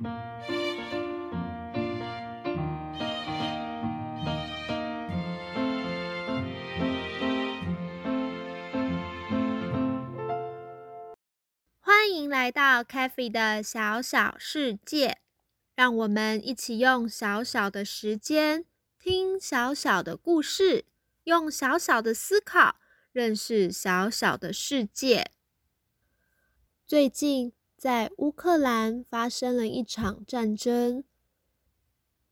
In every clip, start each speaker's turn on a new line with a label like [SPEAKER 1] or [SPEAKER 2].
[SPEAKER 1] 欢迎来到 c a f e 的小小世界，让我们一起用小小的时间听小小的故事，用小小的思考认识小小的世界。最近在乌克兰发生了一场战争，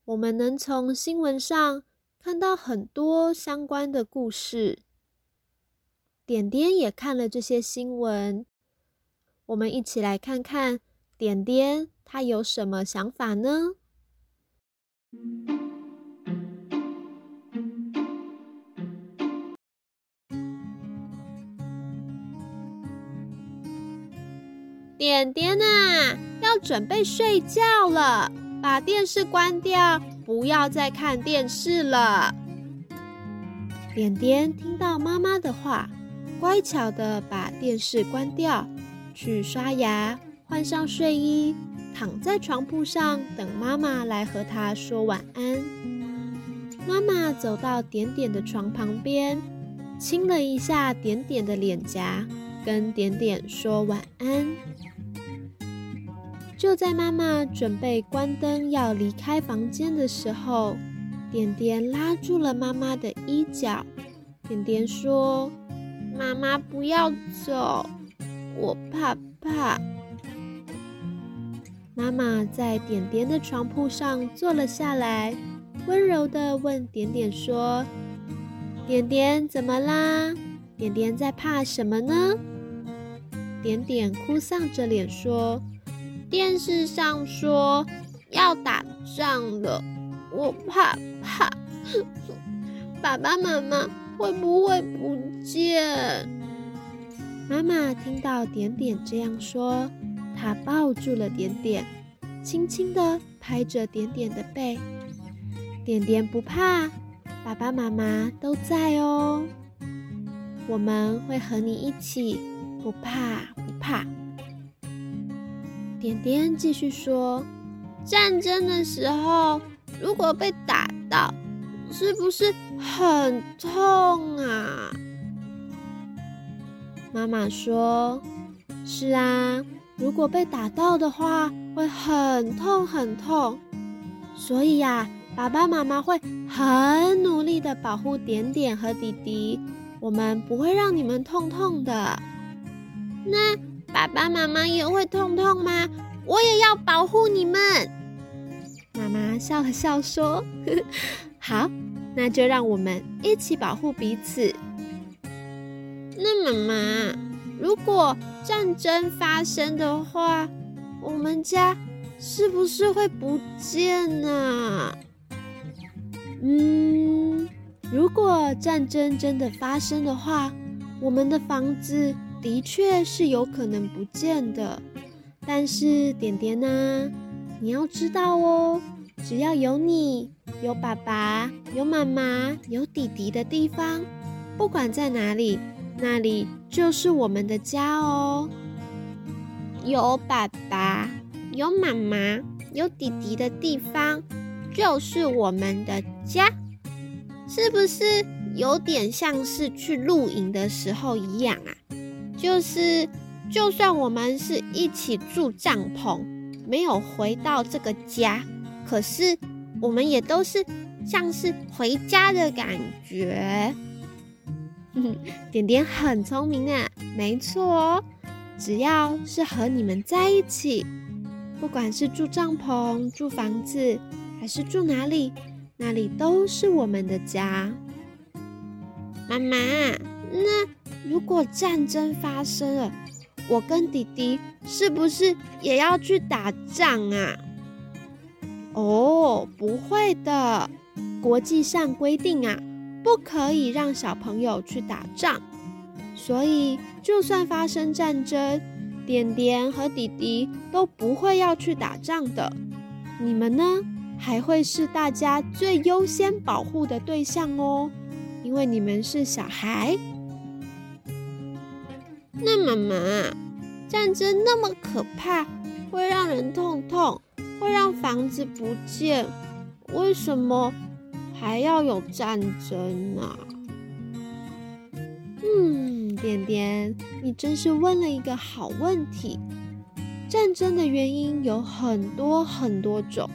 [SPEAKER 1] 我们能从新闻上看到很多相关的故事。点点也看了这些新闻。我们一起来看看点点他有什么想法呢？点点啊，要准备睡觉了，把电视关掉，不要再看电视了。点点听到妈妈的话，乖巧的把电视关掉。去刷牙，换上睡衣，躺在床铺上等妈妈来和他说晚安。妈妈走到点点的床旁边，亲了一下点点的脸颊，跟点点说晚安。就在妈妈准备关灯要离开房间的时候，点点拉住了妈妈的衣角。点点说：“妈妈，不要走。”我怕怕。妈妈在点点的床铺上坐了下来，温柔的问点点说：“点点怎么啦？点点在怕什么呢？”点点哭丧着脸说：“电视上说要打仗了，我怕怕。爸爸妈妈会不会不见？”妈妈听到点点这样说，她抱住了点点，轻轻地拍着点点的背。点点不怕，爸爸妈妈都在哦，我们会和你一起，不怕不怕。点点继续说：“战争的时候，如果被打到，是不是很痛啊？”妈妈说：“是啊，如果被打到的话，会很痛很痛。所以呀，爸爸妈妈会很努力的保护点点和弟弟，我们不会让你们痛痛的。那爸爸妈妈也会痛痛吗？我也要保护你们。”妈妈笑了笑说：“ 好，那就让我们一起保护彼此。”那妈妈，如果战争发生的话，我们家是不是会不见呢？嗯，如果战争真的发生的话，我们的房子的确是有可能不见的。但是点点呢，你要知道哦，只要有你、有爸爸、有妈妈、有弟弟的地方，不管在哪里。那里就是我们的家哦，有爸爸、有妈妈、有弟弟的地方，就是我们的家，是不是有点像是去露营的时候一样啊？就是，就算我们是一起住帐篷，没有回到这个家，可是我们也都是像是回家的感觉。点点很聪明呢，没错，只要是和你们在一起，不管是住帐篷、住房子，还是住哪里，那里都是我们的家。妈妈，那如果战争发生了，我跟弟弟是不是也要去打仗啊？哦，不会的，国际上规定啊。不可以让小朋友去打仗，所以就算发生战争，点点和弟弟都不会要去打仗的。你们呢，还会是大家最优先保护的对象哦，因为你们是小孩。那妈妈，战争那么可怕，会让人痛痛，会让房子不见，为什么还要有战争呢？嗯，点点，你真是问了一个好问题。战争的原因有很多很多种，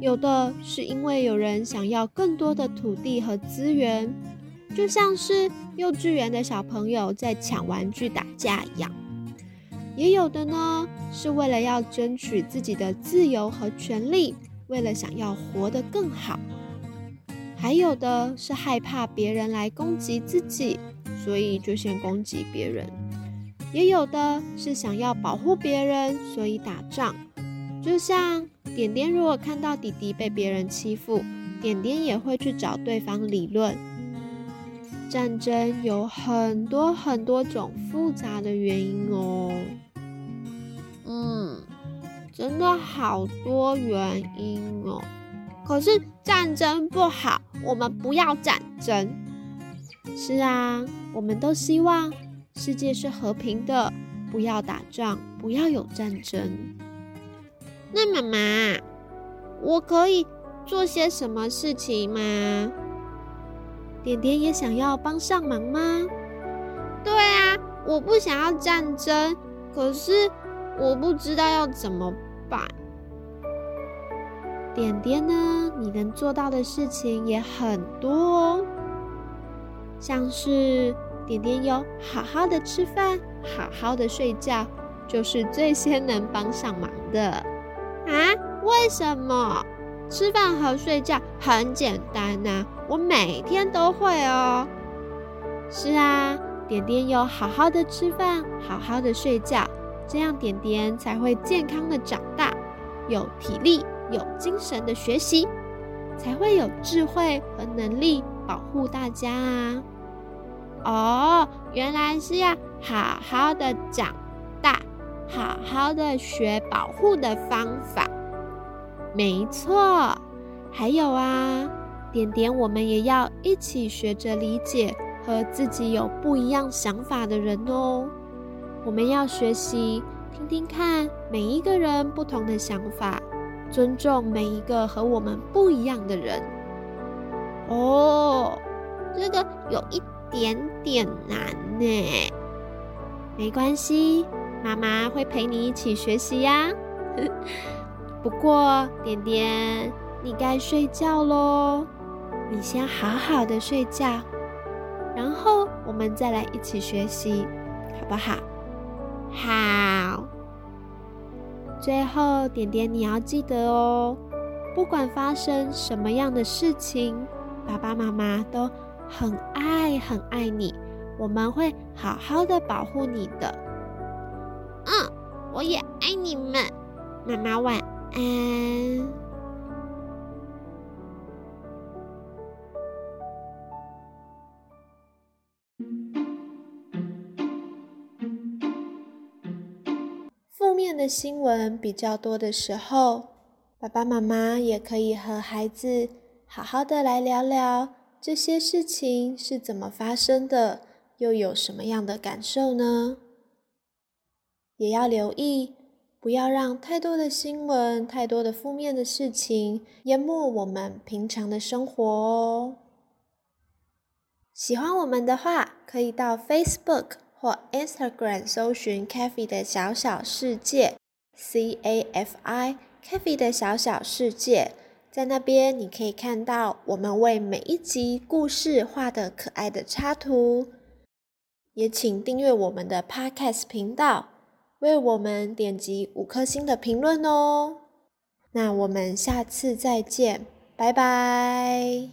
[SPEAKER 1] 有的是因为有人想要更多的土地和资源，就像是幼稚园的小朋友在抢玩具打架一样；也有的呢，是为了要争取自己的自由和权利，为了想要活得更好；还有的是害怕别人来攻击自己，所以就先攻击别人。也有的是想要保护别人，所以打仗。就像点点，如果看到弟弟被别人欺负，点点也会去找对方理论。战争有很多很多种复杂的原因哦。嗯，真的好多原因哦。可是战争不好，我们不要战争。是啊，我们都希望。世界是和平的，不要打仗，不要有战争。那妈妈，我可以做些什么事情吗？点点也想要帮上忙吗？对啊，我不想要战争，可是我不知道要怎么办。点点呢？你能做到的事情也很多哦，像是。点点有好好的吃饭，好好的睡觉，就是最先能帮上忙的啊？为什么？吃饭和睡觉很简单呐，我每天都会哦。是啊，点点有好好的吃饭，好好的睡觉，这样点点才会健康的长大，有体力、有精神的学习，才会有智慧和能力保护大家啊。哦，原来是要好好的长大，好好的学保护的方法。没错，还有啊，点点，我们也要一起学着理解和自己有不一样想法的人哦。我们要学习听听看每一个人不同的想法，尊重每一个和我们不一样的人。哦，这个有一。点点难呢，没关系，妈妈会陪你一起学习呀。不过点点，你该睡觉喽，你先好好的睡觉，然后我们再来一起学习，好不好？好。最后，点点你要记得哦，不管发生什么样的事情，爸爸妈妈都。很爱很爱你，我们会好好的保护你的。嗯，我也爱你们，妈妈晚安。的新闻比较多的时候，爸爸妈妈也可以和孩子好好的来聊聊。这些事情是怎么发生的？又有什么样的感受呢？也要留意，不要让太多的新闻、太多的负面的事情淹没我们平常的生活哦。喜欢我们的话，可以到 Facebook 或 Instagram 搜寻 “Cafe 的小小世界 ”（C A F I Cafe 的小小世界）。在那边，你可以看到我们为每一集故事画的可爱的插图。也请订阅我们的 Podcast 频道，为我们点击五颗星的评论哦。那我们下次再见，拜拜。